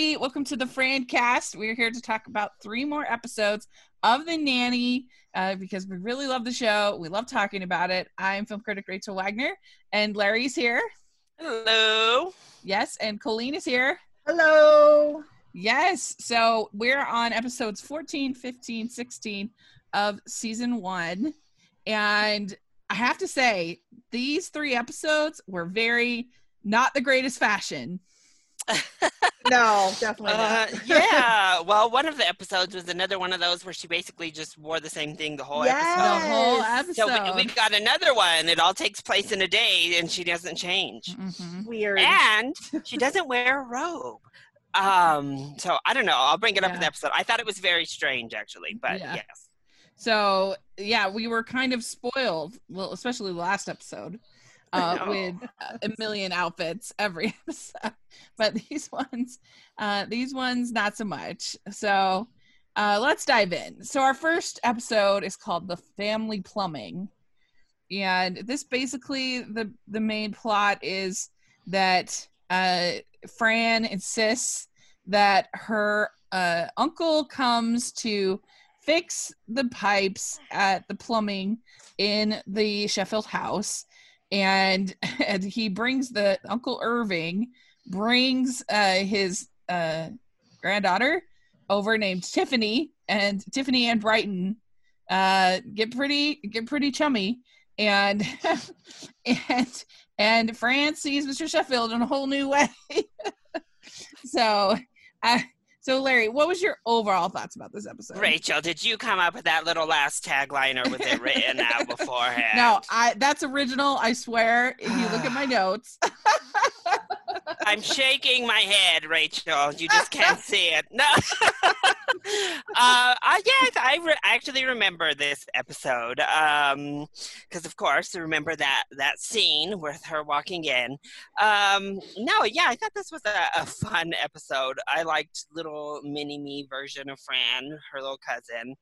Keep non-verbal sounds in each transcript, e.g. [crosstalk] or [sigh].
everybody. Welcome to the Fran Cast. We're here to talk about three more episodes of The Nanny uh, because we really love the show. We love talking about it. I'm film critic Rachel Wagner, and Larry's here. Hello. Yes, and Colleen is here. Hello. Yes. So we're on episodes 14, 15, 16 of season one. And I have to say, these three episodes were very not the greatest fashion. [laughs] No, definitely Uh, yeah. Well, one of the episodes was another one of those where she basically just wore the same thing the whole The episode. whole episode. So we, we got another one. It all takes place in a day, and she doesn't change. Mhm. Weird. And she doesn't wear a robe. Um. So I don't know. I'll bring it up in the episode. I thought it was very strange, actually. But Yeah. yes. So yeah, we were kind of spoiled, well, especially the last episode, [laughs] uh, with a million outfits every [laughs] episode. But these ones, uh, these ones, not so much. So uh, let's dive in. So our first episode is called "The Family Plumbing," and this basically the the main plot is that uh, Fran insists that her uh, uncle comes to fix the pipes at the plumbing in the Sheffield house. And, [laughs] and he brings the Uncle Irving brings uh, his uh, granddaughter over named Tiffany, and Tiffany and Brighton uh, get pretty get pretty chummy, and [laughs] and and Fran sees Mr. Sheffield in a whole new way. [laughs] so, uh, so Larry, what was your overall thoughts about this episode? Rachel, did you come up with that little last tagline, or was it written [laughs] out beforehand? No, I that's original. I swear. If you look at my notes, [laughs] I'm shaking my head, Rachel. You just can't see it. No. [laughs] uh, uh, yes, I re- actually remember this episode because, of course, I remember that that scene with her walking in. Um, no, yeah, I thought this was a, a fun episode. I liked little mini me version of Fran, her little cousin.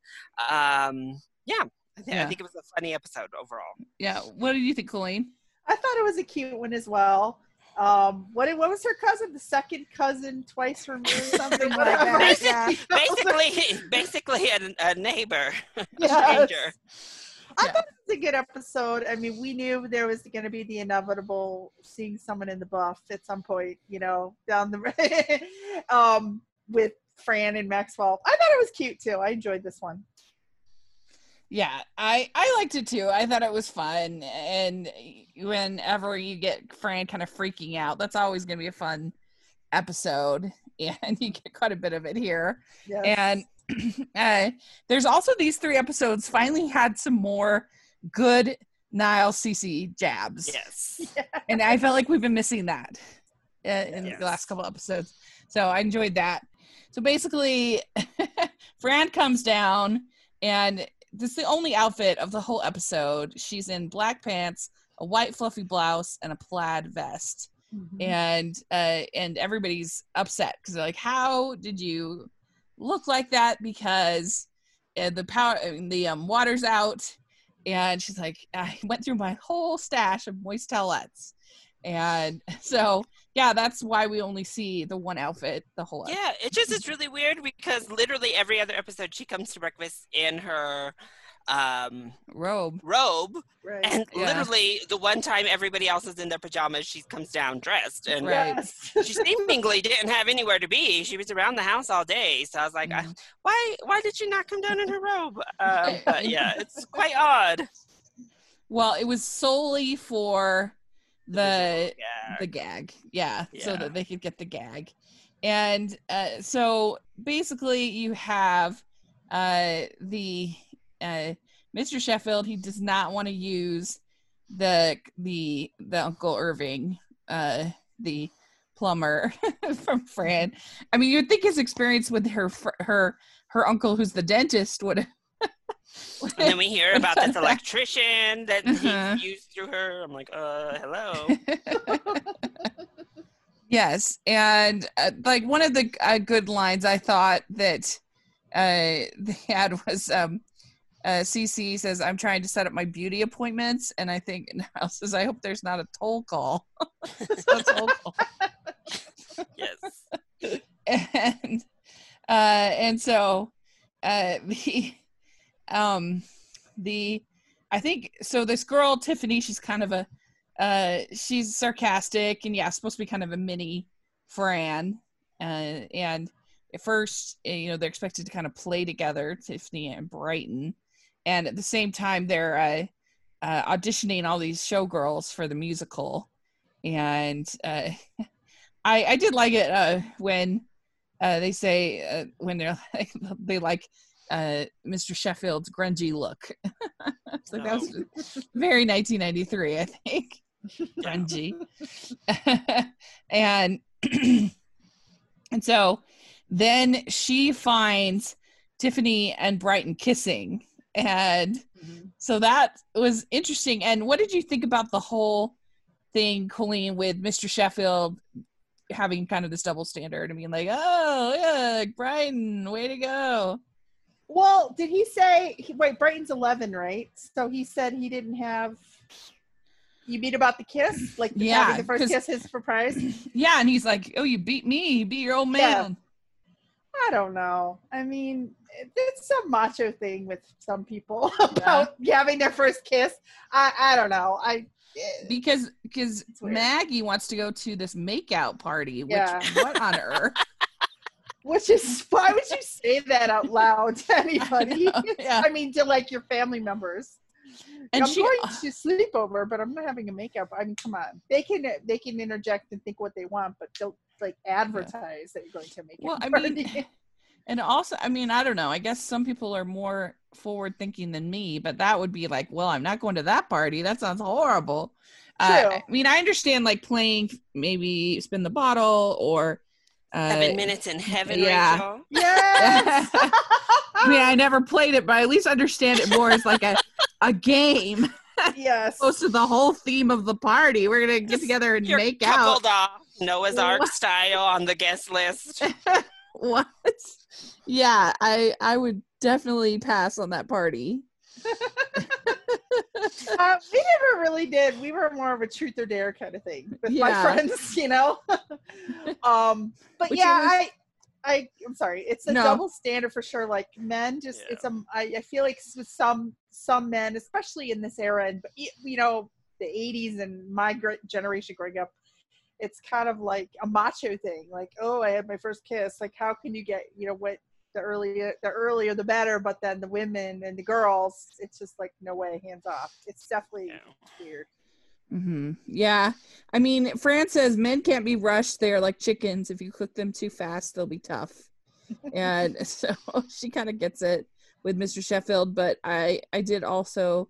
Um, yeah, I, thi- I think it was a funny episode overall. yeah. What did you think, Colleen? I thought it was a cute one as well. Um, what what was her cousin? The second cousin, twice removed, something like that. Basi- Yeah. [laughs] basically, basically a, a neighbor, [laughs] a stranger. I Yeah. thought it was a good episode. I mean, we knew there was going to be the inevitable seeing someone in the buff at some point, you know, down the [laughs] um, with Fran and Maxwell. I thought it was cute too. I enjoyed this one. Yeah, I I liked it too. I thought it was fun, and whenever you get Fran kind of freaking out, that's always going to be a fun episode, [laughs] and you get quite a bit of it here. Yes. And [clears throat] uh, there's also these three episodes finally had some more good Nile CC jabs, Yes. [laughs] and I felt like we've been missing that uh, in Yes. the last couple episodes. So I enjoyed that. So basically, [laughs] Fran comes down, and this is the only outfit of the whole episode. She's in black pants, a white fluffy blouse, and a plaid vest Mhm. and uh and everybody's upset because they're like how did you look like that because uh, the power the um water's out and she's like i went through my whole stash of moist towelettes and [laughs] so yeah that's why we only see the one outfit the whole episode. Yeah, it just is really weird because literally every other episode she comes to breakfast in her um, robe robe, right. and Yeah. literally the one time everybody else is in their pajamas, she comes down dressed, and Right. [laughs] She seemingly didn't have anywhere to be. She was around the house all day, so I was like, Mhm. Why? Why did she not come down in her robe? [laughs] Um, but yeah, it's quite odd. well it was solely for the Yeah. the gag. yeah, so that they could get the gag. And uh, so basically you have uh, the uh, mr sheffield he does not want to use the the the uncle irving uh, the plumber [laughs] from fran. I mean you'd think his experience with her her her uncle who's the dentist would And then we hear about this [laughs] electrician that Uh-huh. he's used through her. I'm like, uh, hello. [laughs] yes, and uh, like one of the uh, good lines I thought that uh, they had was um, uh, CC says, "I'm trying to set up my beauty appointments," and I think [laughs] Niles says, "I hope there's not a toll call." A toll call. yes. and uh, and so uh, the um the I think so. This girl Tiffany, she's kind of a uh, she's sarcastic and yeah, supposed to be kind of a mini Fran. Uh, and at first, eh, you know, they're expected to kind of play together, Tiffany and Brighton, and at the same time, they're uh, uh, auditioning all these showgirls for the musical. And uh, [laughs] I, I did like it uh, when uh, they say uh, when they're [laughs] like, they like uh, Mr. Sheffield's grungy look. [laughs] so that was very 1993, I think. [laughs] grungy. [laughs] and [clears throat] and so then she finds Tiffany and Brighton kissing. And mm-hmm. so that was interesting. And what did you think about the whole thing, Colleen, with Mr. Sheffield having kind of this double standard? I mean, like, oh, yeah, Brighton, way to go. Well, did he say, wait, Brighton's 11, right? So he said he didn't have you beat about the kiss? Like yeah, the first kiss his surprise? [laughs] Yeah, and he's like, "Oh, you beat me. You beat your old man." Yeah. I don't know. I mean, it's a macho thing with some people [laughs] about yeah. having their first kiss. I I don't know. I eh, because because Maggie wants to go to this makeout party. Which yeah. [laughs] what on earth? Which is why would you say that out loud to [laughs] anybody? I, yeah. I mean, to like your family members and I'm she, going to sleep over, but I'm not having a makeup. I mean, come on. They can they can interject and think what they want, but don't like advertise yeah. that you're going to make well, I mean, [laughs] and also, I mean, I don't know. I guess some people are more forward thinking than me, but that would be like, well, I'm not going to that party. That sounds horrible. Uh, I mean, I understand like playing maybe spin the bottle or uh, seven minutes in heaven. Yeah, Rachel. [laughs] yes. [laughs] I mean, I never played it, but I at least understand it more as like a a game. [laughs] Yes. Close to the whole theme of the party. We're gonna get together and You're make out. Off Noah's Ark style on the guest list. what? Yeah, I I would definitely pass on that party. [laughs] uh, we never really did. We were more of a truth or dare kind of thing with yeah. my friends, [laughs] you know. um, but Which yeah, was, I I I'm sorry. It's a no. double standard for sure. Like men, just yeah. it's a. I, I feel like with some some men, especially in this era, and you know the '80s and my generation growing up, it's kind of like a macho thing. Like, oh, I had my first kiss. Like, how can you get you know what the earlier the earlier the better but then the women and the girls it's just like no way hands off it's definitely yeah. weird Mm-hmm. Yeah. I mean, Fran says men can't be rushed. They're like chickens. If you cook them too fast, they'll be tough. and [laughs] so she kind of gets it with Mr. Sheffield. But I, I did also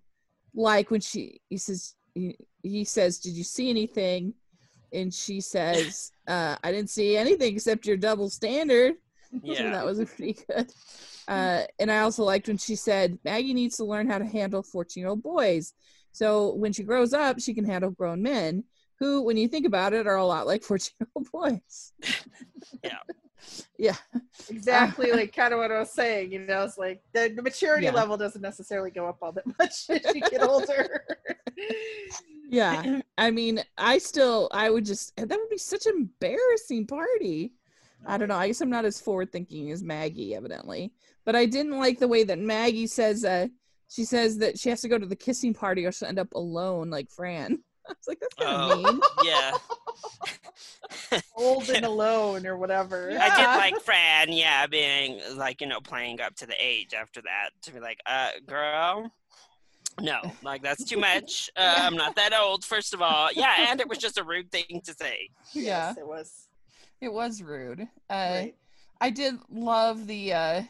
like when she, he says, he, he says, did you see anything? And she says, uh, I didn't see anything except your double standard. [laughs] Yeah. So that was pretty good. [laughs] Uh, and I also liked when she said, Maggie needs to learn how to handle 14 year old boys. So when she grows up, she can handle grown men who, when you think about it, are a lot like [laughs] 14 year old boys. yeah. Yeah. Exactly like kind of what I was saying. You know, it's like the, the maturity yeah. level doesn't necessarily go up all that much as you get older. yeah. I mean, I still, I would just, that would be such an embarrassing party. I don't know. I guess I'm not as forward thinking as Maggie, evidently. But I didn't like the way that Maggie says, uh, she says that she has to go to the kissing party or she'll end up alone like Fran. [laughs] I was like, that's kind of oh, mean. [laughs] Yeah. [laughs] Old and alone or whatever. Yeah. I did like Fran, yeah, being like, you know, playing up to the age after that to be like, uh, girl, no, like that's too much. Uh, I'm not that old, first of all. Yeah, and it was just a rude thing to say. Yeah, yes, it was. It was rude. Uh, right. I did love the uh,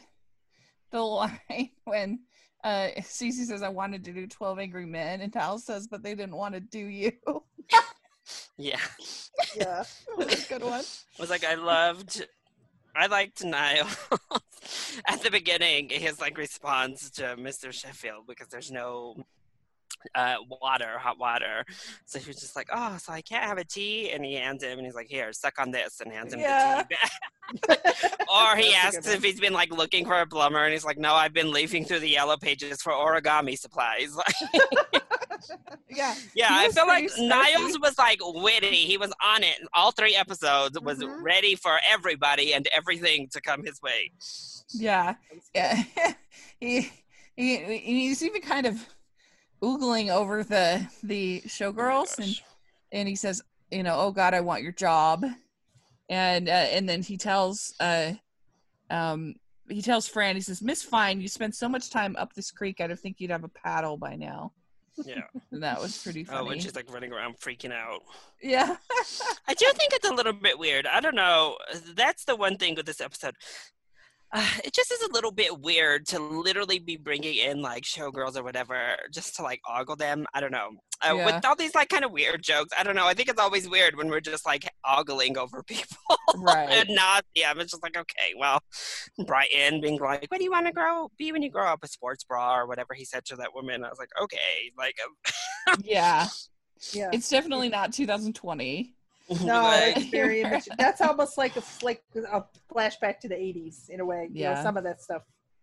the [laughs] line when uh Cece says I wanted to do 12 Angry Men and Tal says but they didn't want to do you. [laughs] yeah. Yeah. [laughs] good one. was like I loved I liked Niles at the beginning his like response to Mr. Sheffield because there's no uh, water, hot water. So he was just like, oh, so I can't have a tea? And he hands him and he's like, here, suck on this and hands him yeah. the tea back. [laughs] or he asks if he's been like looking for a plumber and he's like, no, I've been leafing through the yellow pages for origami supplies. [laughs] yeah. [laughs] Yeah, I feel like Niles was like witty. He was on it. All three episodes was Mhm. ready for everybody and everything to come his way. Yeah. Yeah. he, he he's even kind of oogling over the the showgirls and and he says, you know, oh God, I want your job, and uh, and then he tells uh, um, he tells Fran, he says, Miss Fine, you spent so much time up this creek, I'd think you'd have a paddle by now, Yeah. [laughs] and that was pretty funny. Oh, and she's like running around freaking out. yeah, [laughs] I do think it's a little bit weird. I don't know. That's the one thing with this episode. Uh, it just is a little bit weird to literally be bringing in like showgirls or whatever just to like ogle them. I don't know. Uh, Yeah. With all these like kind of weird jokes, I don't know. I think it's always weird when we're just like ogling over [laughs] people right. not. Yeah, it's just like okay, well, Brighton being like, "What do you want to grow be when you grow up?" A sports bra or whatever he said to that woman. I was like, okay, like. Um, yeah, Yeah. [laughs] it's definitely [laughs] not 2020. No, like- it's very immature. That's almost like a like a flashback to the '80s in a way. You know, Yeah. some of that stuff.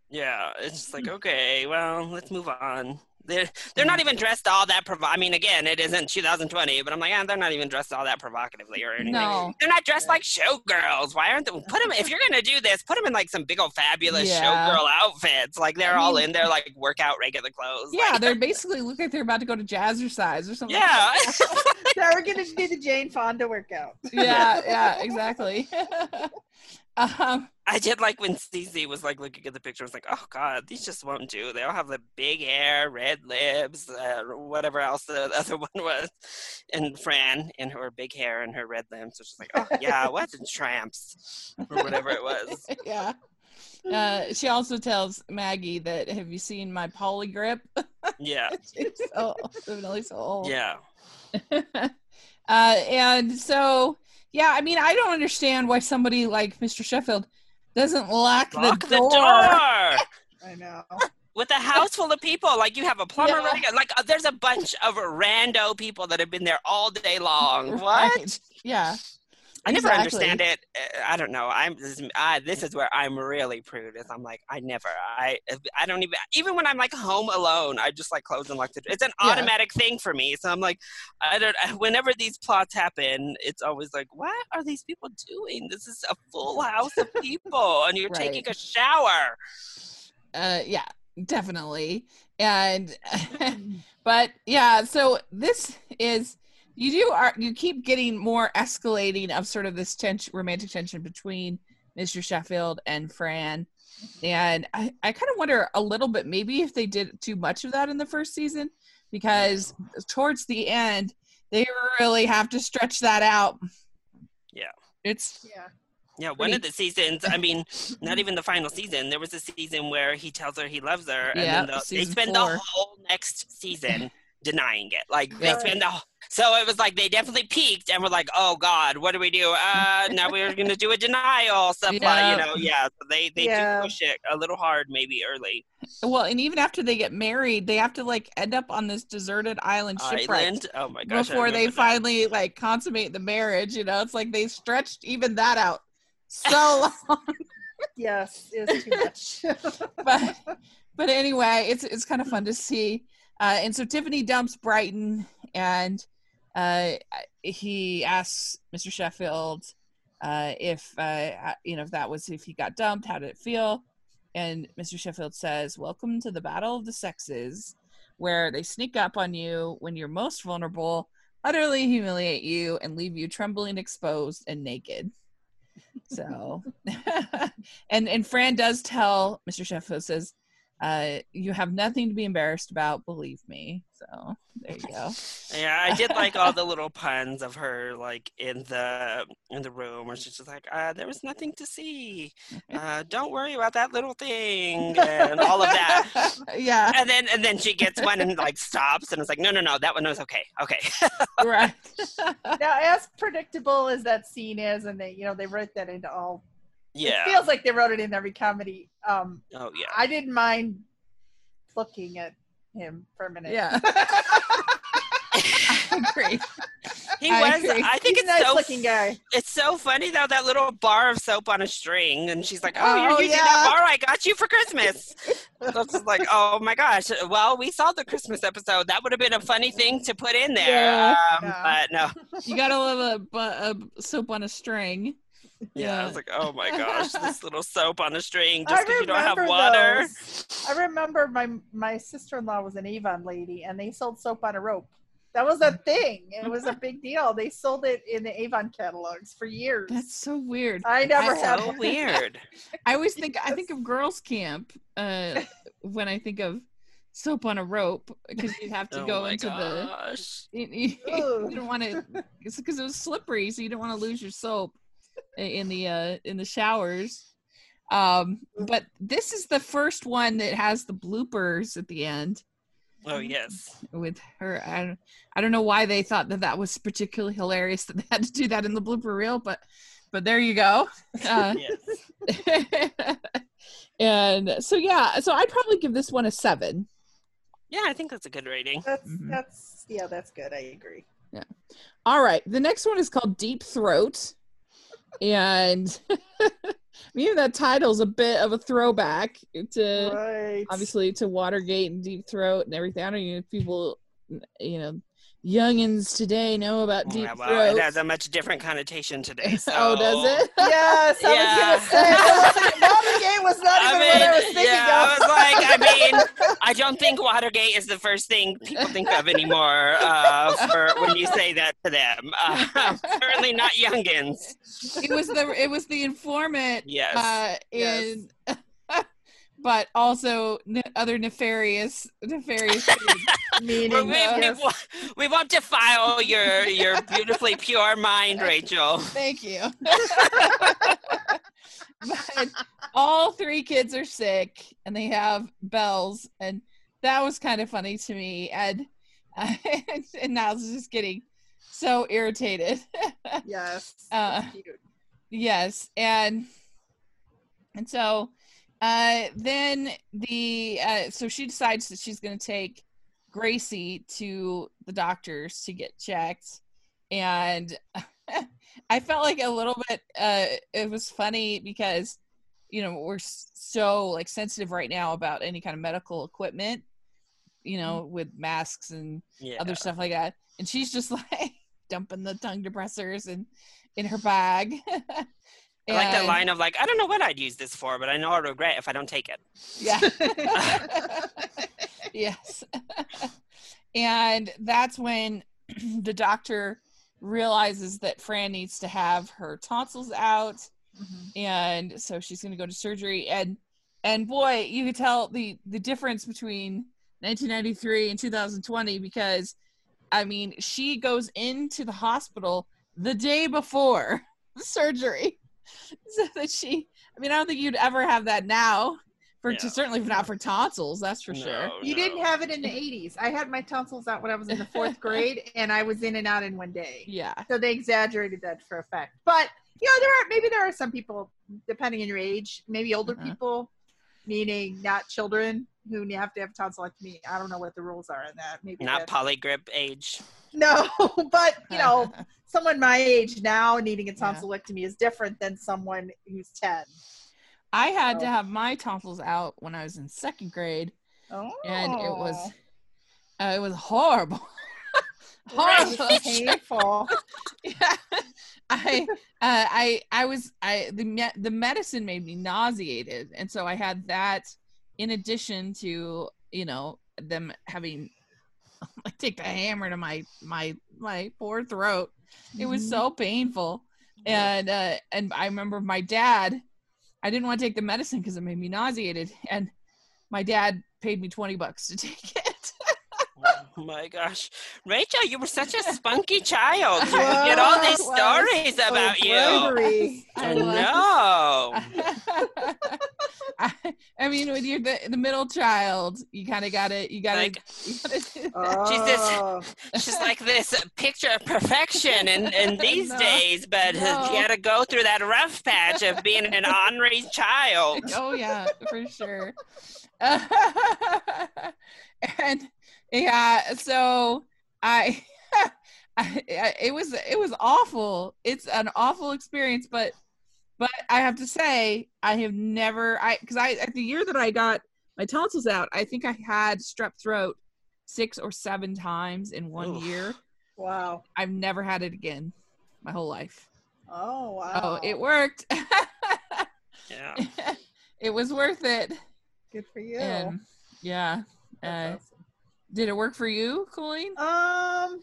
Yeah, it's just like okay, well, let's move on. They're they're not even dressed all that provo- I mean, again, it isn't 2020, but I'm like, ah, they're not even dressed all that provocatively or anything. No. They're not dressed like showgirls. Why aren't they? Put them if you're gonna do this. Put them in like some big old fabulous Yeah. showgirl outfits. Like they're I all mean- in their like workout regular clothes. Yeah, Like, they're [laughs] basically look like they're about to go to jazzercise or something. yeah. Now [laughs] we're gonna do the Jane Fonda workout. yeah, yeah, [laughs] exactly. Um, I did like when Cece was like looking at the picture. I was like, oh god, these just won't do. They all have the big hair, red lips, uh, whatever else the [laughs] other one was, and Fran in her big hair and her red lips. was just like, oh yeah, [laughs] what tramps or whatever it was. [laughs] yeah. Uh, she also tells Maggie that have you seen my Poligrip? Yeah, She's so definitely so old. yeah. uh, and so yeah, I mean, I don't understand why somebody like Mr. Sheffield doesn't lock, Lock the, the door. door. [laughs] I know. With a house full of people, like you have a plumber, Yeah. running like uh, there's a bunch of rando people that have been there all day long. [laughs] What? Right. Yeah. I never Exactly. understand it. Uh, I don't know. I'm this is, I, this is where I'm really prude. Is I'm like I never. I I don't even even when I'm like home alone. I just like close and lock the. It's an Yeah. automatic thing for me. So I'm like, I don't. Whenever these plots happen, it's always like, what are these people doing? This is a full house of people, and you're Right. taking a shower. Uh, yeah, definitely. And [laughs] but yeah, so this is you do are you keep getting more escalating of sort of this tension, romantic tension between Mr. Sheffield and Fran. And I, I kind of wonder a little bit maybe if they did too much of that in the first season because towards the end they really have to stretch that out. Yeah. It's Yeah. Yeah, one of the seasons. I mean, not even the final season. There was a season where he tells her he loves her, and Yeah, then the, they spend four. the whole next season denying it. Like they spend the. So it was like they definitely peaked, and we're like, "Oh God, what do we do? Uh, now we're going to do a denial supply." Yeah. You know, yeah. So they they Yeah. do push it a little hard, maybe early. well, and even after they get married, they have to like end up on this deserted island shipwrecked. Island. Oh my gosh. Before they that. finally like consummate the marriage you know it's like they stretched even that out so [laughs] long Yes, it's too much. [laughs] but but anyway it's it's kind of fun to see uh and so tiffany dumps brighton and uh he asks mr sheffield uh if uh you know if that was if he got dumped how did it feel? And mr sheffield says welcome to the battle of the sexes where they sneak up on you when you're most vulnerable utterly humiliate you and leave you trembling exposed and naked. So [laughs] and and fran does tell mr sheffield says uh you have nothing to be embarrassed about believe me so there you go Yeah, I did like all the [laughs] little puns of her, like in the in the room, where she's just like, uh, "There was nothing to see. Uh, don't worry about that little thing," and all of that. [laughs] yeah And then and then she gets one and like stops and is like, "No, no, no, that one was okay, okay." [laughs] right now, as predictable as that scene is, and they, you know, they wrote that into all. Yeah. It feels like they wrote it in every comedy. Um, oh yeah. I didn't mind looking at him for a minute. yeah [laughs] [laughs] i agree He I was. agree. I think He's a it's nice so. looking guy. It's so funny though that little bar of soap on a string, and she's like, "Oh, Oh, you're using yeah. that bar I got you for Christmas." So it's just like, [laughs] oh my gosh. Well, we saw the Christmas episode. That would have been a funny thing to put in there. Yeah. Um, Yeah. But no. You gotta love a, bu- a soap on a string. Yeah. I was [laughs] like, oh my gosh, this little soap on a string just because you don't have water. those. I remember my my sister in law was an Avon lady, and they sold soap on a rope. That was a thing. It was a big deal. They sold it in the Avon catalogs for years. That's so weird. I never That's had so one. weird. [laughs] I always think I think of girls' camp uh, when I think of soap on a rope because you'd have to oh go my into the. You, you, you don't want to, because it was slippery, so you don't want to lose your soap i- in the uh, in the showers. Um, but this is the first one that has the bloopers at the end Oh yes. with her. I don't, I don't know why they thought that that was particularly hilarious that they had to do that in the blooper reel, but but there you go. [laughs] Uh, [laughs] and so yeah, so I'd probably give this one a seven. Yeah, I think that's a good rating. That's Mhm. that's yeah, that's good. I agree. Yeah. All right, the next one is called Deep Throat, and [laughs] even that title's a bit of a throwback to right. obviously to Watergate and Deep Throat and everything. I don't even know if people, you know, youngins today know about Deep Yeah, well, Throat. it has a much different connotation today. So. [laughs] oh, does it? [laughs] Yes, I Yeah. was gonna say it [laughs] wasn't- Watergate was not I even mean, what I was thinking yeah, of. I was like, I mean, I don't think Watergate is the first thing people think of anymore uh, for when you say that to them. Uh, certainly not youngins. it was the it was the informant Yes. uh in but also ne- other nefarious nefarious [laughs] things. Meaning, we, we, yes. won't- we won't defile your your beautifully pure mind, Rachel. thank you [laughs] but all three kids are sick and they have bells and that was kind of funny to me and and, [laughs] and Niles is just getting so irritated yes. Uh. Yes, and and so uh then the uh so she decides that she's going to take Gracie to the doctors to get checked and [laughs] I felt like a little bit uh it was funny because you know we're so like sensitive right now about any kind of medical equipment you know with masks and Yeah. other stuff like that. And she's just [laughs] like dumping the tongue depressors and in her bag. [laughs] I like that line of like, I don't know what I'd use this for, but I know I'll regret if I don't take it. Yeah. [laughs] yes. and that's when [clears throat] the doctor realizes that Fran needs to have her tonsils out Mhm. and so she's going to go to surgery and and boy you could tell the the difference between 1993 and 2020 because i mean she goes into the hospital the day before [laughs] the surgery [laughs] so that she i mean i don't think you'd ever have that now for Yeah. certainly not for tonsils that's for sure You no. didn't have it in the 80s. I had my tonsils out when I was in the [laughs] fourth grade, and I was in and out in one day. yeah So they exaggerated that for effect. But you know, there are maybe there are some people, depending on your age, maybe older Uh-huh. people, meaning not children, who have to have tonsillectomy. I don't know what the rules are on that. Maybe Not Poligrip age. no, [laughs] but you know, [laughs] someone my age now needing a Yeah. tonsillectomy is different than someone who's ten. i had to Oh. have my tonsils out when i was in second grade Oh, and it was uh, it was horrible [laughs] horrible painful. yeah. I uh, I I was I the me- the medicine made me nauseated, and so I had that in addition to you know them having [laughs] like take the hammer to my my my poor throat. It was Mhm. so painful, and uh, and I remember my dad. I didn't want to take the medicine because it made me nauseated, and my dad paid me twenty bucks to take it. Oh my gosh. Rachel, you were such a spunky [laughs] child. You get all these stories Oh, about you. bravery. [laughs] I I know. I, I mean, when you're the, the middle child, you kind of got it. you got to. Like, you gotta do that. [laughs] Oh. she's like this picture of perfection in, in these No. days, but No. you got to go through that rough patch of being an ornery child. oh yeah, for sure. and yeah, so I, [laughs] I, I, it was it was awful. It's an awful experience, but but I have to say I have never I because I at the year that I got my tonsils out. I think I had strep throat six or seven times in one Oof. year. Wow. I've never had it again my whole life. Oh wow. Oh, it worked. [laughs] Yeah. it was worth it. Good for you. And yeah. Uh, That's did it work for you, Colleen? Um.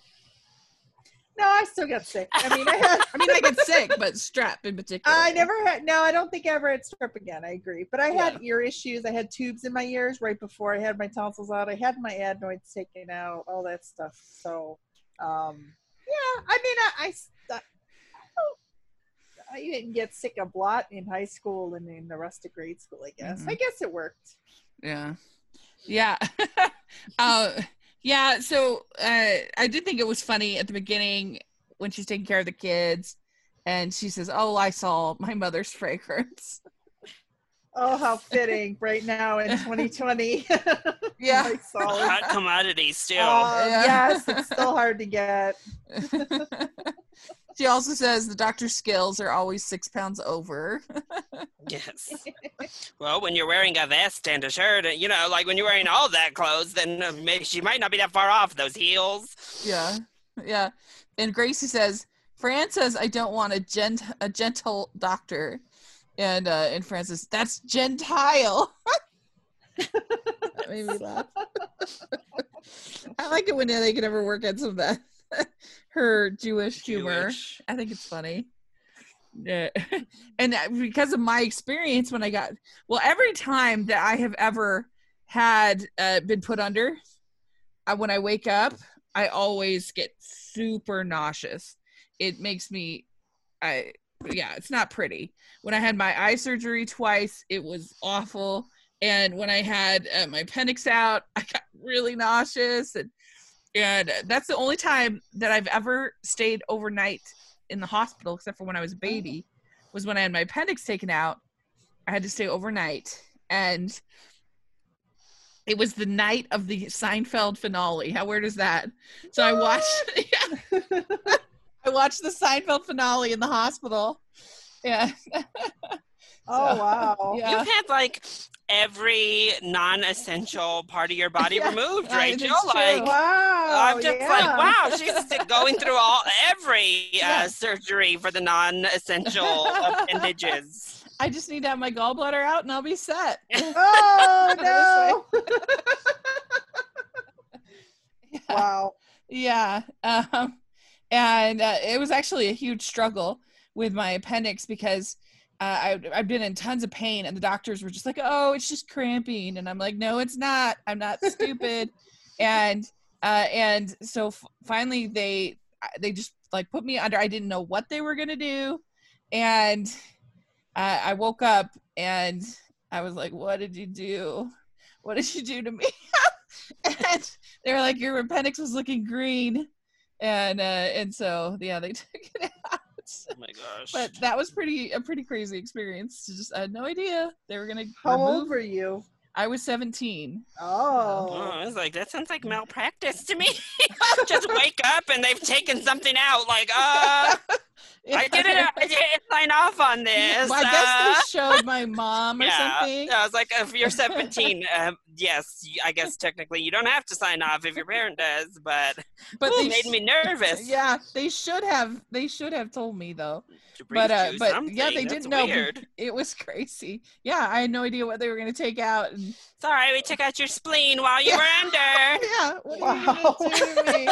No, I still got sick. I mean, I had. [laughs] I mean, I get sick, but strep in particular. I never had. No, I don't think I ever had strep again. I agree, but I had ear issues. I had tubes in my ears right before I had my tonsils out. I had my adenoids taken out, all that stuff. So, um, yeah. I mean, I, don't- I didn't get sick a lot in high school and in the rest of grade school. I guess. Mhm. I guess it worked. Yeah. Yeah. [laughs] uh, yeah. So uh, I did think it was funny at the beginning when she's taking care of the kids and she says, Oh, I saw my mother's fragrance. [laughs] Oh, how fitting! right now in 2020. [laughs] Yeah. Like. Hot commodities still. Um, Yeah. Yes, it's still hard to get. [laughs] she also says the doctor's skills are always six pounds over. [laughs] yes. Well, when you're wearing a vest and a shirt, you know, like when you're wearing all that clothes, then uh, maybe she might not be that far off those heels. yeah. Yeah. And Gracie says, Fran says I don't want a gent a gentle doctor. And uh and Francis, That's gentile. [laughs] that made me laugh. [laughs] I like it when they can ever work at some of that [laughs] her Jewish humor. Jewish. I think it's funny. Yeah. and because of my experience when I got well, every time that I have ever had uh, been put under, uh, when I wake up, I always get super nauseous. It makes me, I yeah, it's not pretty. When I had my eye surgery twice, it was awful. And when I had uh, my appendix out, [laughs] I got really nauseous, and and that's the only time that I've ever stayed overnight in the hospital, except for when I was a baby, was when I had my appendix taken out. I had to stay overnight, and it was the night of the Seinfeld finale. How weird is that? So I watched. [laughs] Yeah, [laughs] I watched the Seinfeld finale in the hospital. Yeah. [laughs] Oh wow. yeah. You've had like every non-essential part of your body [laughs] Yeah, removed, I- it's Rachel. true. Like Wow. I'm just yeah. like, wow, [laughs] she's going through all every uh, surgery for the non-essential appendages. I just need to have my gallbladder out and I'll be set. Oh no. Yeah. wow. Yeah. Um, and uh, it was actually a huge struggle with my appendix because uh, I, I've been in tons of pain, and the doctors were just like, "Oh, it's just cramping," and I'm like, "No, it's not. I'm not [laughs] stupid." and uh, and so f- finally, they they just like put me under. I didn't know what they were gonna do, and uh, I woke up and I was like, "What did you do? What did you do to me?" [laughs] and they were like, "Your appendix was looking green," and uh, and so yeah, they [laughs] took it out. Oh my gosh. But that was pretty a pretty crazy experience. Just I had no idea they were gonna How remove. old were you? I was 17. Oh, Oh. I was like, that sounds like malpractice to me. [laughs] Just wake up and they've taken something out. Like, uh, [laughs] I didn't, I didn't [laughs] sign off on this. Well, I uh, guess they showed my [laughs] mom or yeah, something. I was like, if you're [laughs] 17, um, yes, I guess technically you don't have to sign off if your parent does, but, But ooh, they made sh- me nervous. Yeah, they should have. They should have told me though. But uh, but yeah, they That's didn't know. Weird. It was crazy. Yeah, I had no idea what they were gonna take out. And, Sorry, we took out your spleen while you were under. yeah, what Wow. gonna do to me?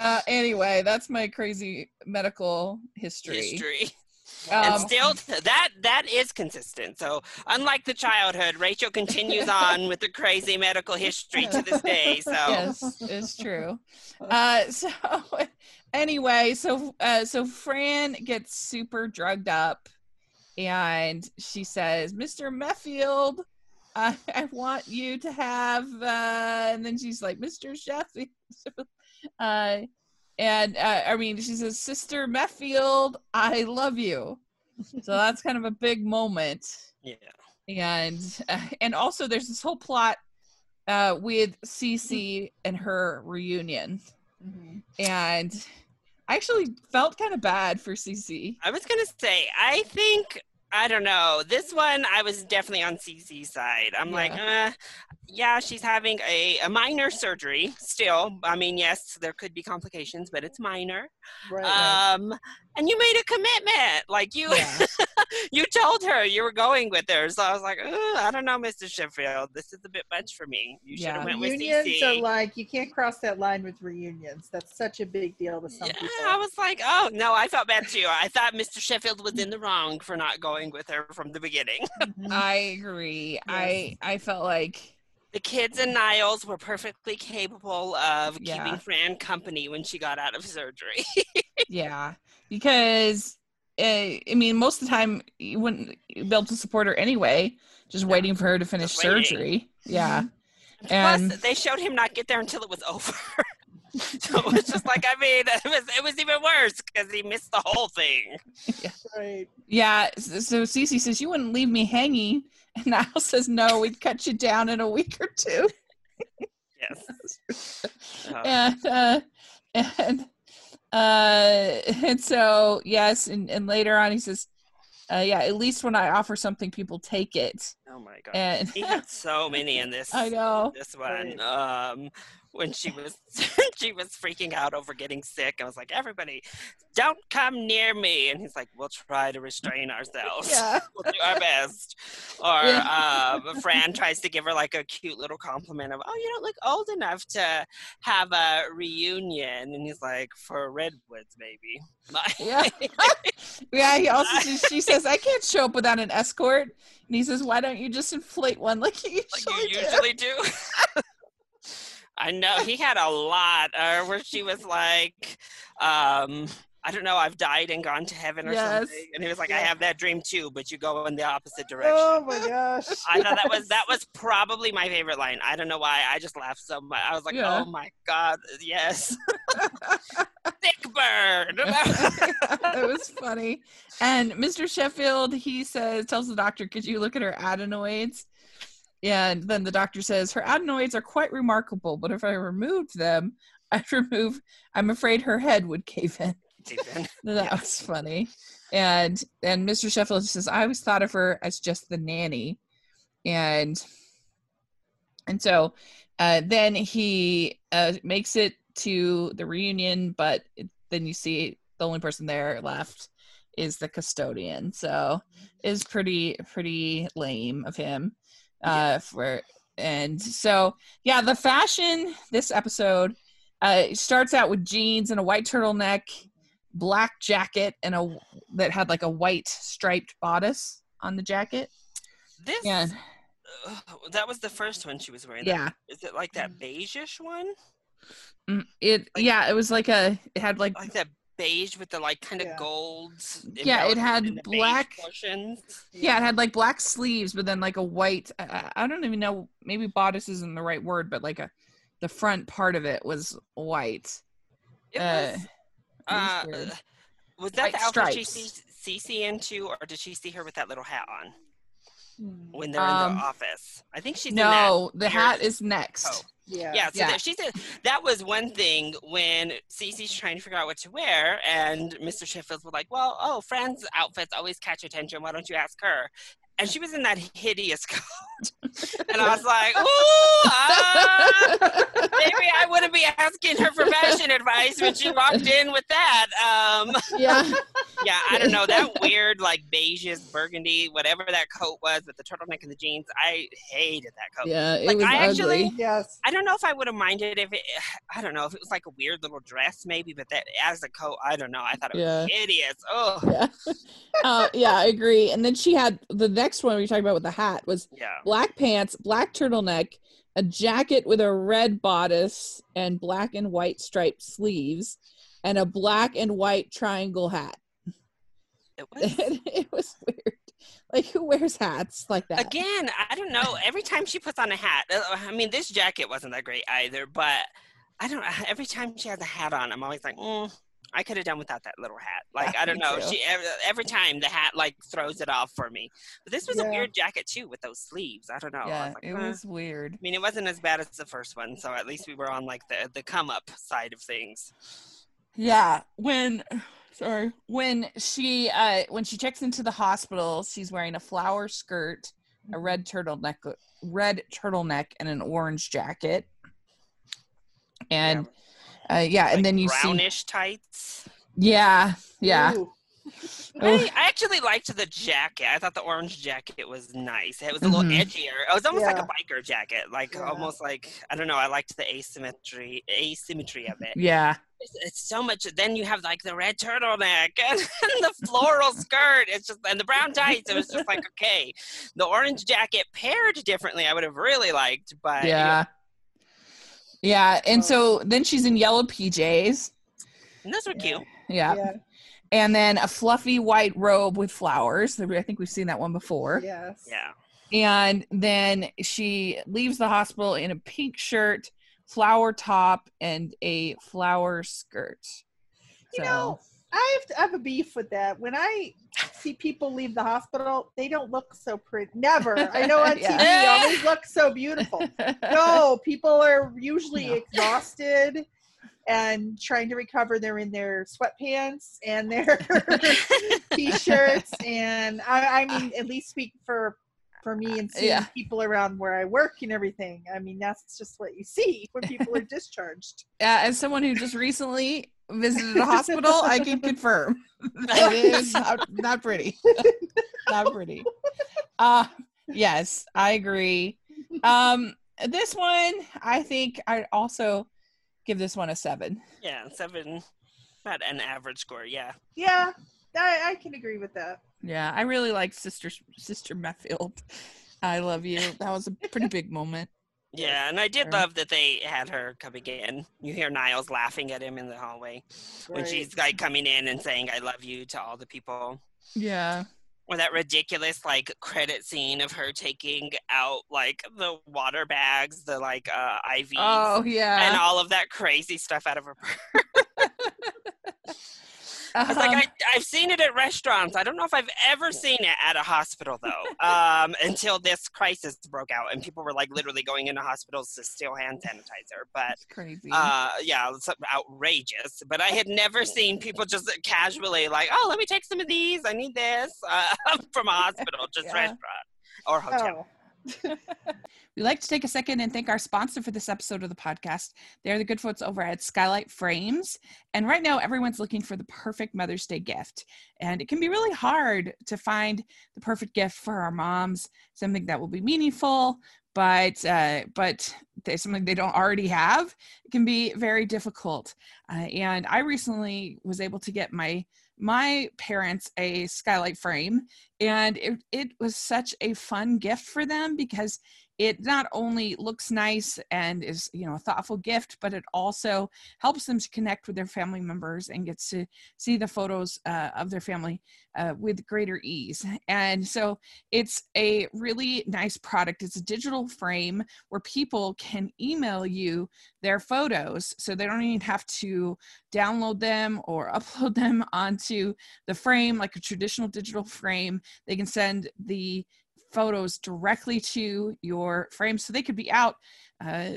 Uh, anyway, that's my crazy medical history. History. Um, and still that that is consistent so unlike the childhood rachel continues [laughs] on with the crazy medical history to this day [laughs] so yes, it's true. Uh, [laughs] so anyway, so uh, so Fran gets super drugged up, and she says, "Mr. Meffield, I, I want you to have," uh, and then she's like, "Mr. Sheffield," uh, and uh, I mean, she says, "Sister Meffield, I love you." So [laughs] that's kind of a big moment yeah and uh, and also there's this whole plot uh with Cece and her reunion Mhm. and I actually felt kind of bad for Cece. i was gonna say i think I don't know. This one, I was definitely on CC's side. I'm like, uh, yeah, she's having a, a minor surgery still. I mean, yes, there could be complications, but it's minor. Right. right. Um, and you made a commitment. Like you, Yeah. [laughs] you told her you were going with her. So I was like, I don't know, Mr. Sheffield. This is a bit much for me. You should Yeah. have went with reunions CC. are like you can't cross that line with reunions. That's such a big deal to some yeah, people. I was like, oh no, I felt bad too. I thought Mr. Sheffield was in the wrong for not going with her from the beginning. [laughs] Mhm. I agree. I I felt like The kids and Niles were perfectly capable of Yeah. keeping Fran company when she got out of surgery. [laughs] yeah, because uh, I mean, most of the time you wouldn't be able to support her anyway. Just Yeah. waiting for her to finish surgery. Yeah, Plus, And- they showed him not get there until it was over. [laughs] [laughs] so it was just like, I mean, [laughs] it was it was even worse because he missed the whole thing. [laughs] right. yeah. So Cece says you wouldn't leave me hanging, and Niles says no, we'd cut you down in a week or two. Yes. Uh, and uh and uh and so yes and, and later on he says uh yeah at least when i offer something people take it oh my god. and He had so many in this. i know This one. Um, when she was [laughs] she was freaking out over getting sick. I was like, everybody, don't come near me. And he's like, we'll try to restrain ourselves. yeah [laughs] we'll do our best. Or Yeah. um, Fran tries to give her like a cute little compliment of, oh, you don't look old enough to have a reunion. And he's like, for redwoods, maybe. yeah [laughs] yeah he also she says i can't show up without an escort and he says why don't you just inflate one like you usually, like you do?" usually do. I know he had a lot, uh, where she was like, um, I don't know, I've died and gone to heaven or Yes. something, and he was like, I have that dream too, but you go in the opposite direction. Oh my gosh. I thought that was that was probably my favorite line. I don't know why. I just laughed so much. I was like, Yeah. "Oh my god, yes, thick bird." it was funny. And Mr. Sheffield, he says, tells the doctor, could you look at her adenoids? And then the doctor says, her adenoids are quite remarkable, but if I removed them, [laughs] I'd remove, I'm afraid her head would cave in. [laughs] That was funny. And and Mr. Sheffield says, I always thought of her as just the nanny. And and so uh, then he uh, makes it to the reunion, but it, then you see the only person there left is the custodian. So is pretty pretty lame of him. Uh, for and so yeah, the fashion this episode uh, starts out with jeans and a white turtleneck black jacket and a that had like a white striped bodice on the jacket. This And uh, that was the first one she was wearing. Yeah, Is it like that beigeish one? Mm, it Like- yeah, it was like a it had like Like that beige with the like kind of Yeah. golds. Yeah, it had embellished in the beige black- portions. yeah, it had like black sleeves, but then like a white. I, I don't even know. Maybe bodice isn't the right word, but like a the front part of it was white. It Uh, was. it was Uh, was that White the outfit she stripes. sees Cece into, or did she see her with that little hat on. When they're in Um, the office? I think she's no, the hat is next. coat. Yeah. Yeah, so Yeah. That, she said that was one thing when Cece's trying to figure out what to wear, and Mr. Sheffield was like, "Well, oh, Fran's outfits always catch attention. Why don't you ask her?" And she was in that hideous [laughs] coat, and I was like, "Ooh, ah, [laughs] maybe I wouldn't be asking her for fashion advice when she walked [laughs] in with that." Um, [laughs] yeah, yeah, I don't know that weird like beigeish burgundy, whatever that coat was with the turtleneck and the jeans. I hated that coat. yeah, it Like, was I actually- ugly. Yes. I don't know if I would have minded if it. I don't know if it was like a weird little dress, maybe, but that as a coat, I don't know. I thought it Yeah. was hideous. Oh, Yeah, [laughs] uh, yeah, I agree. And then she had the next one we talked about with the hat was yeah. black pants, black turtleneck, a jacket with a red bodice and black and white striped sleeves, and a black and white triangle hat. It [laughs] was it was weird. Like who wears hats like that? again. I don't know. Every time she puts on a hat, uh, I mean, this jacket wasn't that great either. But I don't. Every time she has a hat on, I'm always like, mm, I could have done without that little hat. [laughs] Like I don't know. She every, every time the hat like throws it off for me. But this was a weird jacket too with those sleeves. I don't know. I yeah, was like, it "Uh." was weird. I mean, it wasn't as bad as the first one, so at least we were on like the the come up side of things. Yeah, when [sighs] Sorry. When she uh when she checks into the hospital, she's wearing a flower skirt, a red turtleneck red turtleneck and an orange jacket. And uh yeah, and then you see brownish tights. Yeah, yeah. Ooh. [laughs] I, I actually liked the jacket. I thought the orange jacket was nice. It was a little Mhm. edgier. It was almost like a biker jacket, like Yeah. almost like I don't know. I liked the asymmetry asymmetry of it. Yeah. It's, it's so much. Then you have like the red turtleneck [laughs] and, the floral skirt. It's just and the brown tights. It was just like okay. The orange jacket paired differently. I would have really liked, but Yeah. Yeah, and Oh. so then she's in yellow PJs. and those were cute. Yeah. Yeah. And then a fluffy white robe with flowers. I think we've seen that one before. Yes. Yeah. And then she leaves the hospital in a pink shirt, flower top, and a flower skirt. You know, I have, I have a beef with that. When I see people leave the hospital, they don't look so pretty. Never. I know on [laughs] Yeah. TV, they always look so beautiful. No, [laughs] people are usually No. exhausted and trying to recover. They're in their sweatpants and their [laughs] t-shirts, and I, I mean, at least speak for for me and seeing Yeah. people around where I work and everything. I mean, that's just what you see when people are discharged. Uh, as someone who just recently visited a [laughs] hospital, I can confirm that [laughs] it is not, [laughs] not pretty. not pretty. Uh yes, I agree. Um this one, I think I also give this one a seven. Yeah. Seven. About an average score. Yeah. Yeah, I, I can agree with that. Yeah, I really like Sister Sister Metfield. I love you. That was a pretty big moment. Yeah, and I did love that they had her coming in. You hear Niles laughing at him in the hallway when Right. she's like coming in and saying "I love you" to all the people. Yeah. Or that ridiculous like credit scene of her taking out like the water bags, the like uh IVs, Oh yeah. and all of that crazy stuff out of her. [laughs] [laughs] purse. I was like, I, I've seen it at restaurants. I don't know if I've ever seen it at a hospital though. Um, [laughs] until this crisis broke out and people were like literally going into hospitals to steal hand sanitizer. But it's crazy. uh, yeah, it's outrageous. But I had never seen people just casually like, oh, let me take some of these. I need this [laughs] uh, from a [laughs] hospital, just Yeah. restaurant or hotel. Oh, [laughs] We'd like to take a second and thank our sponsor for this episode of the podcast. They're the good folks over at Skylight Frames. And right now, everyone's looking for the perfect Mother's Day gift. And it can be really hard to find the perfect gift for our moms, something that will be meaningful, but uh, but there's something they don't already have. It can be very difficult. Uh, and I recently was able to get my my parents a skylight frame and it, it was such a fun gift for them because it not only looks nice and is you know a thoughtful gift but it also helps them to connect with their family members and gets to see the photos uh, of their family uh, with greater ease. And so it's a really nice product. It's a digital frame where people can email you their photos. So they don't even have to download them or [laughs] upload them onto the frame like a traditional digital frame. They can send the photos directly to your frame so they could be out uh,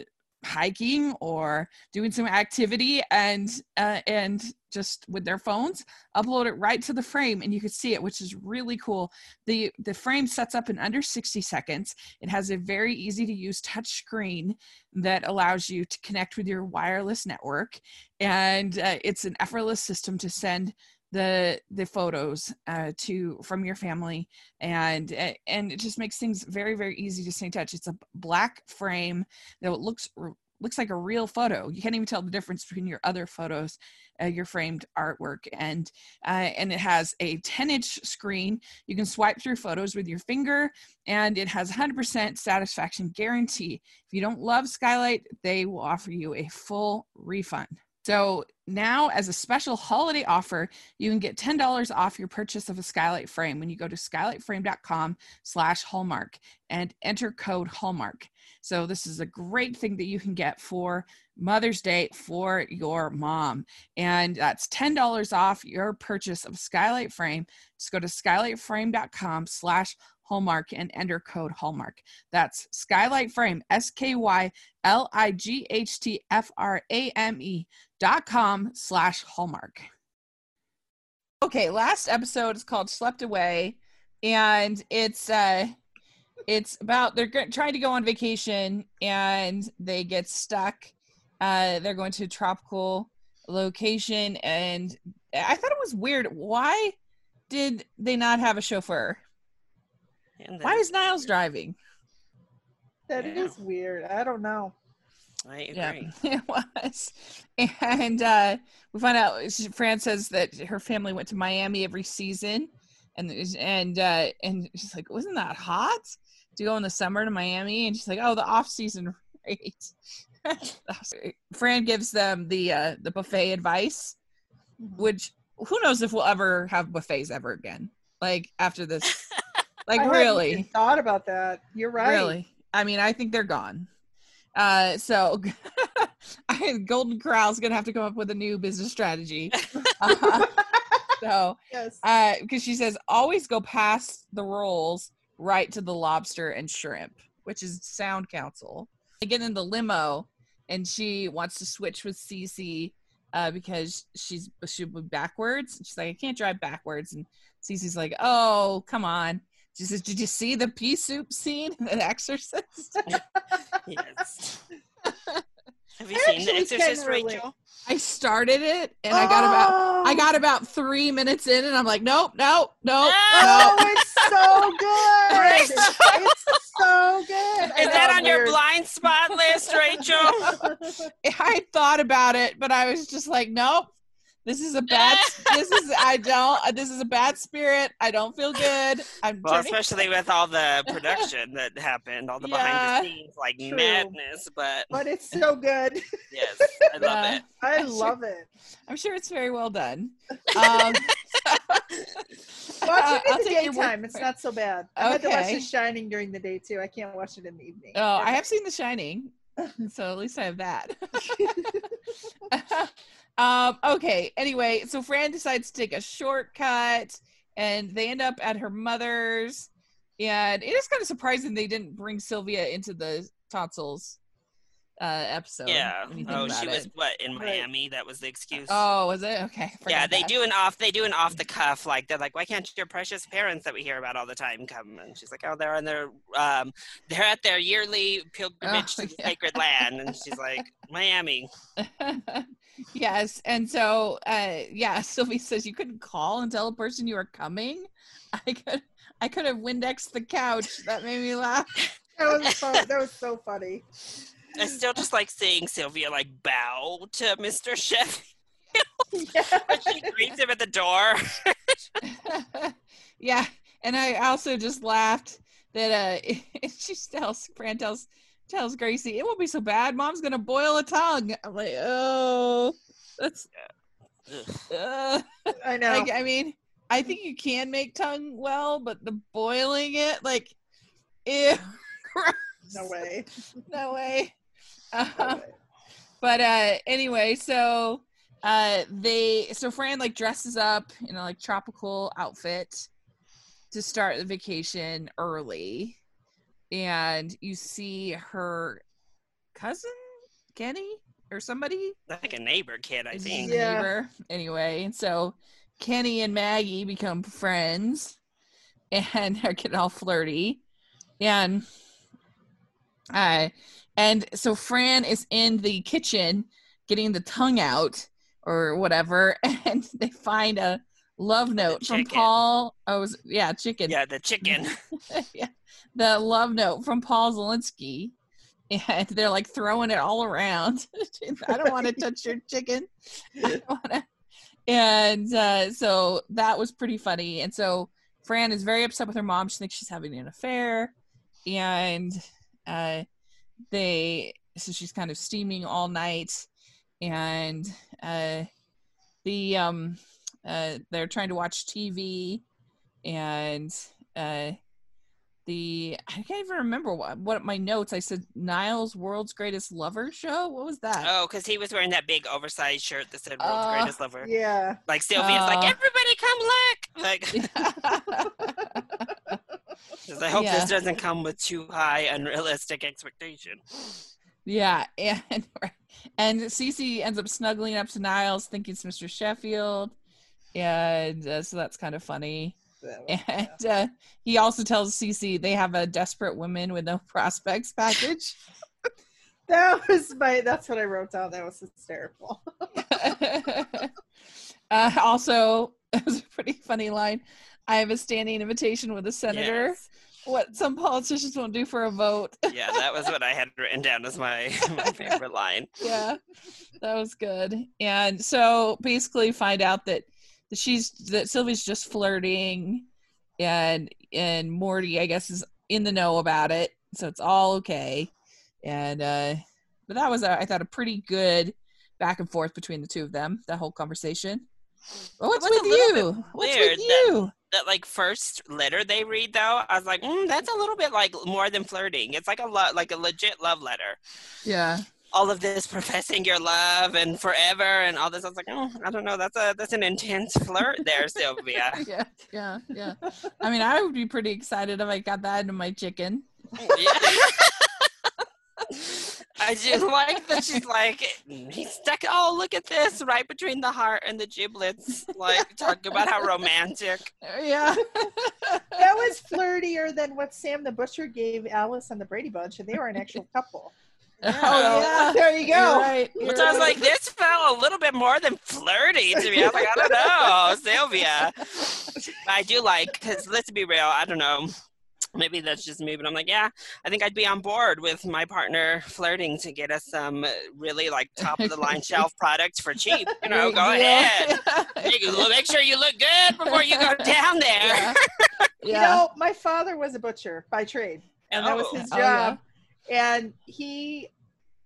hiking or doing some activity and uh, and just with their phones upload it right to the frame and you can see it which is really cool. The the frame sets up in under 60 seconds. It has a very easy to use touch screen that allows you to connect with your wireless network. And uh, it's an effortless system to send the the photos uh, to from your family and and it just makes things very very easy to stay in touch. It's a black frame that looks looks like a real photo. You can't even tell the difference between your other photos uh, your framed artwork and uh, and it has a 10 inch screen. You can swipe through photos with your finger and it has 100% satisfaction guarantee. If you don't love skylight they will offer you a full refund so now, as a special holiday offer, you can get $10 off your purchase of a Skylight frame when you go to skylightframe.com slash hallmark and enter code hallmark. So this is a great thing that you can get for Mother's Day for your mom. And that's $10 off your purchase of Skylight frame. Just go to skylightframe.com slash hallmark and enter code hallmark. That's Skylight frame, S K Y L I G H T F R A M E dot com slash hallmark okay, last episode is called "Schlepped Away," and it's uh, it's about they're trying to go on vacation and they get stuck. Uh, they're going to a tropical location, and I thought it was weird. Why did they not have a chauffeur? And Why is Niles driving? That is Yeah. weird. I don't know. I agree. Yeah, [laughs] it was. And uh, we find out Fran says that her family went to Miami every season, and and uh, and she's like, wasn't that hot to go in the summer to Miami? And she's like, oh, the off season [laughs] rate. [laughs] Fran gives them the uh, the buffet advice, which who knows if we'll ever have buffets ever again? Like after this, like I really. even thought about that. You're right. Really? I mean, I think they're gone. Uh, so [laughs] I, Golden Corral's gonna have to come up with a new business strategy. Uh, [laughs] [laughs] so, Yes. uh, because she says always go past the rolls right to the lobster and shrimp, which is sound counsel. They get in the limo, and she wants to switch with Cece uh, because she's she'll be backwards. She's like, I can't drive backwards, and Cece's like, Oh, come on. She says, Did you see the pea soup scene in The Exorcist? [laughs] Yes. Have you I seen The Exorcist. Rachel? I started it and I got about I Oh, got about three minutes in and I'm like, nope, nope, nope, Oh, nope. it's so [laughs] good. It's so good. I Is that know, on your blind spot list, Rachel? [laughs] I thought about it, but I was just like, nope. This is a bad. [laughs] this is I don't. This is a bad spirit. I don't feel good. I'm Well, turning. especially with all the [laughs] production that happened, all the behind the scenes, like True. madness. But but it's so good. [laughs] yes, I love Yeah. it. I Sure. love it. I'm sure it's very well done. Um, Watch Uh, it I'll in the take your word daytime. It's not so bad. I had to watch The Shining during the day too. I can't watch it in the evening. Oh, I have seen The Shining, so at least I have that. Um, okay. Anyway, so Fran decides to take a shortcut, and they end up at her mother's. And it is kind of surprising they didn't bring Sylvia into the tonsils uh, episode. Yeah. when you think Oh, about she was it. what in Right. Miami? That was the excuse. Oh, was it okay? yeah, they that. do an off. They do an off the cuff. Like they're like, why can't your precious parents that we hear about all the time come? And she's like, oh, they're on their um, they're at their yearly pilgrimage Oh, to the yeah. sacred land. And she's like, Miami. [laughs] yes, and so uh, yeah, [laughs] Sylvie says you couldn't call and tell a person you were coming. [laughs] I could, I could have Windexed the couch. That made me laugh. That was so, that was so funny. I still just like seeing Sylvia like bow to Mr. Sheffield. Yeah. she greets him at the door. [laughs] yeah, and I also just laughed that uh, [laughs] she tells Fran tells tells Gracie it won't be so bad. Mom's gonna boil a tongue. I'm like, oh, that's. Ugh. Uh. [laughs] I know. Like, I mean, I think you can make tongue well, but the boiling it, like, ew, gross. no way. no way. No Uh, but uh, anyway, so uh, they, so Fran like dresses up in a like tropical outfit to start the vacation early, and you see her cousin Kenny or somebody like a neighbor kid, I think. Yeah. neighbor. Anyway, and so Kenny and Maggie become friends [laughs] and [laughs] they're getting all flirty. And uh and so Fran is in the kitchen getting the tongue out or whatever, [laughs] and they find a love note from. Paul. Oh, was, yeah, chicken Yeah, the chicken. [laughs] yeah, the love note from Paul Zelensky, and they're like throwing it all around. [laughs] I don't want to touch your chicken. I don't want to. And uh, so that was pretty funny. And so Fran is very upset with her mom. She thinks she's having an affair, and uh, they so she's kind of steaming all night, and uh, the um uh, they're trying to watch TV, and uh, the I can't even remember what what my notes. I said Niles World's Greatest Lover show. What was that? Oh, because he was wearing that big oversized shirt that said "World's Uh, Greatest Lover." Yeah. Like Sylvia's like, Uh. everybody come look. Like, [laughs] [laughs] [laughs] 'cause I hope Yeah. this doesn't come with too high unrealistic expectation. yeah, [laughs] and and Cece ends up snuggling up to Niles, thinking it's Mr. Sheffield, and uh, so that's kind of funny. That was- yeah. And uh, he also tells Cece they have a desperate women with no [laughs] prospects package. [laughs] That was my. That's what I wrote down. That was hysterical. uh, also, it was a pretty funny line. I have a standing invitation with a senator. Yes. What some politicians won't do for a vote. [laughs] Yeah, that was what I had written down as my, [laughs] my favorite line. yeah, that was good. And so basically, find out that she's that Sylvie's just flirting, and and Morty, I guess, is in the know about it, so it's all okay. And uh but that was, a, I thought, a pretty good back and forth between the two of them. That whole conversation. What's with you? What's weird with that- you? That like first letter they read though, I was like, mm, that's a little bit like more than flirting. It's like a lo- like a legit love letter. Yeah. All of this [laughs] professing your love and forever and all this. I was like, oh, I don't know. That's a that's an intense flirt there, [laughs] Sylvia. [laughs] Yeah, yeah, yeah. I mean, I would be pretty excited if I got that into my chicken. Yeah. I do [laughs] like that she's like mm-hmm. he stuck oh look at this right between the heart and the giblets like [laughs] talking about how romantic uh, Yeah. [laughs] that was flirtier than what Sam the Butcher gave Alice and the Brady Bunch, and they were an actual couple. Oh So, yeah. there you You're go. right. Which you're I was like, this felt a little bit more than flirty to me. I was like, I don't know, Sylvia. I do like, because let's be real, I don't know. Maybe that's just me, but I'm like, yeah, I think I'd be on board with my partner flirting to get us some really like top of the line [laughs] shelf products for cheap. You know, go Yeah. ahead. Make, [laughs] make sure you look good before you go [laughs] down there. Yeah. You Yeah. know, my father was a butcher by trade, and that oh. was Oh. his Oh, yeah. job. And he,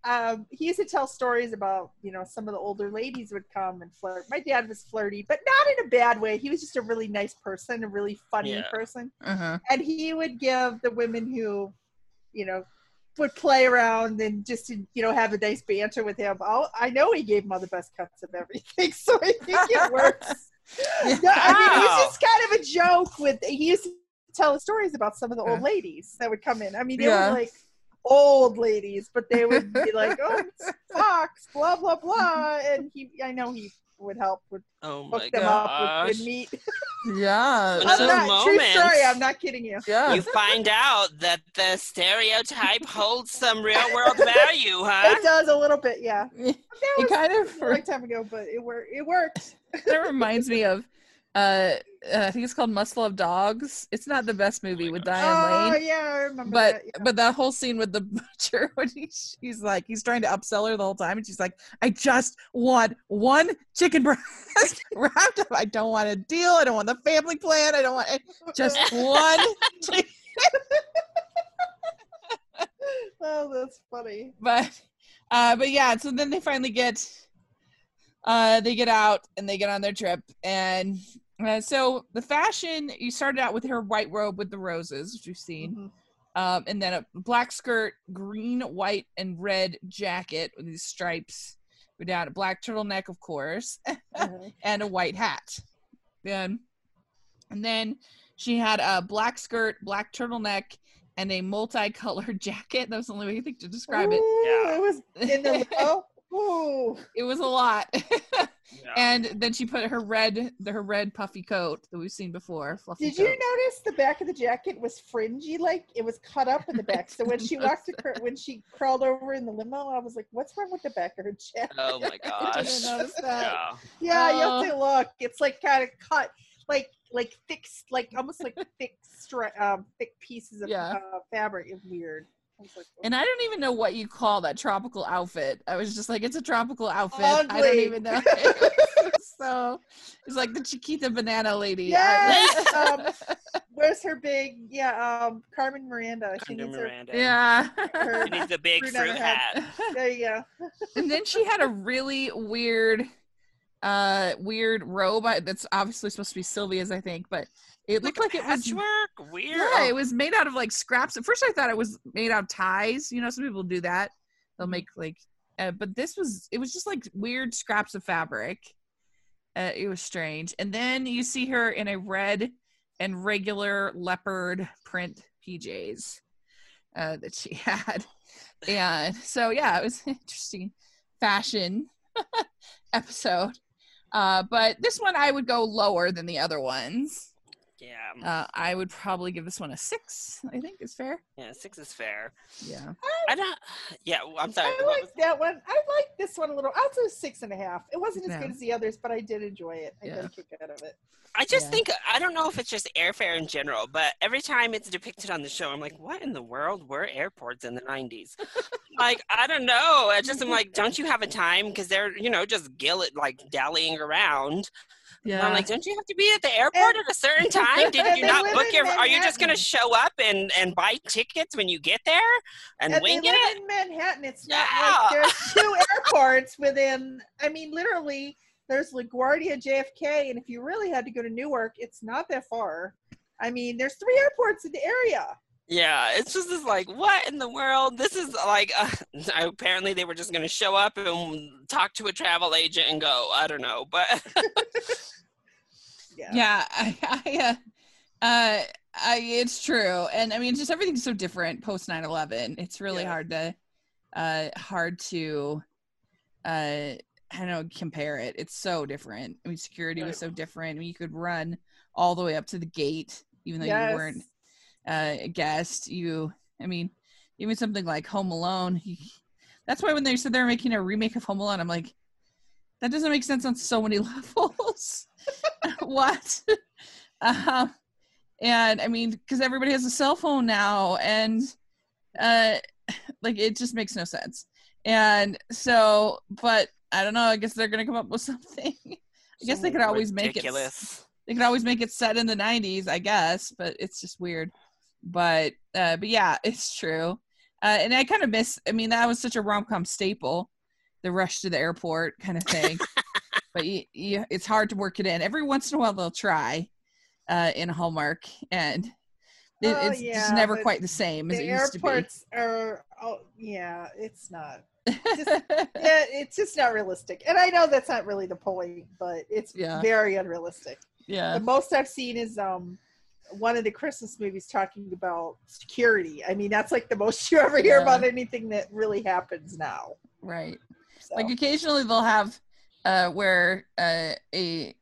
um, he used to tell stories about you know some of the older ladies would come and flirt. My dad was flirty, but not in a bad way. He was just a really nice person, a really funny Yeah. person, Uh-huh. and he would give the women who, you know. Would play around and just to, you know have a nice banter with him. Oh, I know he gave them all the best cuts of everything, [laughs] so I think it [laughs] works. Yeah. No, I mean, it was just kind of a joke with he used to tell stories about some of the old Yeah. ladies that would come in. I mean, they Yeah. were like old ladies, but they would be [laughs] like, "Oh, it's Fox, blah blah blah," and he, I know he would help would Oh hook my them up with gosh. good meat. [laughs] Yeah. One I'm of those not, true moments. story. I'm not kidding you. yeah. You find out that the stereotype holds some real world value, huh? It does a little bit, yeah. [laughs] it was kind of a long time ago, but it worked. It worked. that reminds me of uh, uh I think it's called Must Love Dogs. It's not the best movie with Diane Lane. Oh yeah, I remember But that. yeah. but that whole scene with the [laughs] butcher when he, he's like he's trying to upsell her the whole time and she's like I just want one chicken breast [laughs] wrapped up. I don't want a deal. I don't want the family plan. I don't want just [laughs] one. chicken. oh, that's funny. But uh but yeah, so then they finally get uh they get out and they get on their trip and uh, so the fashion you started out with her white robe with the roses, which we've seen. Mhm. um, and then a black skirt, green, white, and red jacket with these stripes. Go down a black turtleneck, of course, [laughs] Mhm. and a white hat. Then, and then she had a black skirt, black turtleneck, and a multicolored [laughs] jacket. That was the only way I think to describe it. Yeah. It was in the [laughs] oh, ooh. It was a lot. Yeah. and then she put her red, her red puffy coat that we've seen before. Fluffy Did you coat. notice the back of the jacket was fringy? Like it was cut up in the [laughs] back. So when she walked, acro- when she crawled over in the limo, I was like, "What's wrong with the back of her jacket?" Oh my [laughs] I gosh. didn't notice that. Yeah. Yeah, you Oh. have to look. It's like kind of cut, like like thick, like almost like thick, stri- um, thick pieces of Yeah. uh, fabric. It's weird. I was like, And I don't even know what you call that tropical outfit. I was just like, it's a tropical outfit. I don't even know. [laughs] so it's like the Chiquita banana lady. Yes, [laughs] um, where's her big? Yeah, um, Carmen Miranda. She Carmen needs her. Miranda. yeah. her She needs a big Fruit fruit her hat. there you go. [laughs] and then she had a really weird, uh, weird robe that's obviously supposed to be Sylvia's, I think, but it looked like, it was. patchwork. Weird. Yeah, it was made out of like scraps. At first, I thought it was made out of ties. You know, some people do that. They'll make like, uh, but this was it was just like weird scraps of fabric. Uh, it was strange. And then you see her in a red and regular leopard print PJs uh, that she [laughs] had, and so yeah, it was an interesting fashion [laughs] episode. Uh, but this one I would go lower than the other ones. Yeah. Uh, I would probably give this one a six. I think is fair. Yeah, six is fair. Yeah. I don't. Yeah, I'm sorry. I what like that one. I like this one a little. I'll do six and a half. It wasn't as Yeah. good as the others, but I did enjoy it. I Yeah. got a kick out of it. I just Yeah. think I don't know if it's just airfare in general, but every time it's depicted on the show, I'm like, what in the world were airports in the 90s? [laughs] like, I don't know. I just am like, don't you have a time? Because they're, you know, just gillet like dallying around. And Yeah. I'm like, don't you have to be at the airport at a certain time? Did [laughs] you not book your? Are you just gonna show up and and buy tickets when you get there and, And wing they it? live in Manhattan. It's not like there's [laughs] two airports within. I mean, literally, there's LaGuardia, JFK, and if you really had to go to Newark, it's not that far. I mean, there's three airports in the area. Yeah, it's just this like, what in the world? This is like, [laughs] uh, apparently they were just gonna show up and talk to a travel agent and go. I don't know, but [laughs] Yeah. yeah [laughs] I, I uh, uh I, it's true and i mean just everything's so different post 9-11 it's really Yeah. hard to uh hard to uh i don't know compare it it's so different i mean security was so different I mean, you could run all the way up to the gate even though Yes. you weren't uh, guest you i mean even something like home alone. [laughs] That's why when they said they're making a remake of home alone i'm like that doesn't make sense on so many [laughs] levels. [laughs] What? Um and i mean because everybody has a cell phone now and uh like it just makes no sense. And so but i don't know i guess they're gonna come up with something. I guess they could always make it they could always make it set in the 90s i guess but it's just weird but uh but yeah [laughs] it's true uh and i kind of miss i mean that was such a rom-com staple the rush to the airport kind of thing [laughs] but you, you, it's hard to work it in every once in a while they'll try uh in hallmark and it, Oh, it's yeah, just never quite the same as the it used airports are. Oh, yeah. It's not. to just- [laughs] Yeah, it's just not realistic. And I know that's not really the point, but it's Yeah. very unrealistic. yeah The most I've seen is um one of the Christmas movies talking about security. I mean, that's like the most you ever hear Yeah. about anything that really happens now. right So. like occasionally they'll have uh where uh a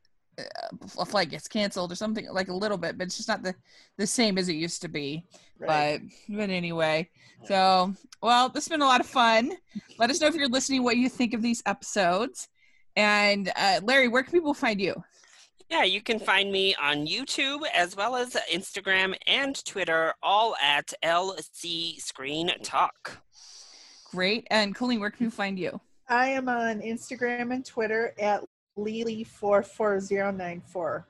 a flight gets canceled or something like a little bit but it's just not the the same as it used to be right. but but anyway so well this has been a lot of fun let us know if you're listening what you think of these episodes and uh larry where can people find you Yeah, you can find me on YouTube as well as Instagram and Twitter, all at LC Screen Talk. great and colleen where can we find you I am on Instagram and Twitter at Lily44094.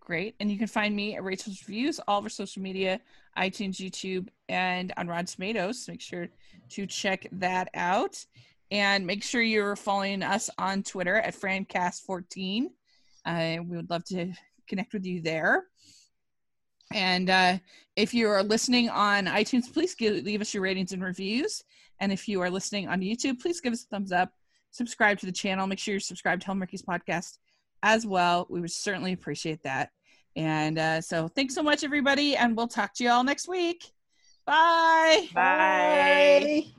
Great. And you can find me at Rachel's Reviews, all of our social media, iTunes, YouTube, and on Rotten Tomatoes. Make sure to check that out. And make sure you're following us on Twitter at FranCast14. Uh, we would love to connect with you there. And uh, if you are listening on iTunes, please give, leave us your ratings and reviews. And if you are listening on YouTube, please give us a thumbs up. Subscribe to the channel. Make sure you're subscribed to Hallmarkies podcast as well. We would certainly appreciate that. And uh, so thanks so much, everybody. And we'll talk to you all next week. Bye. Bye. Bye.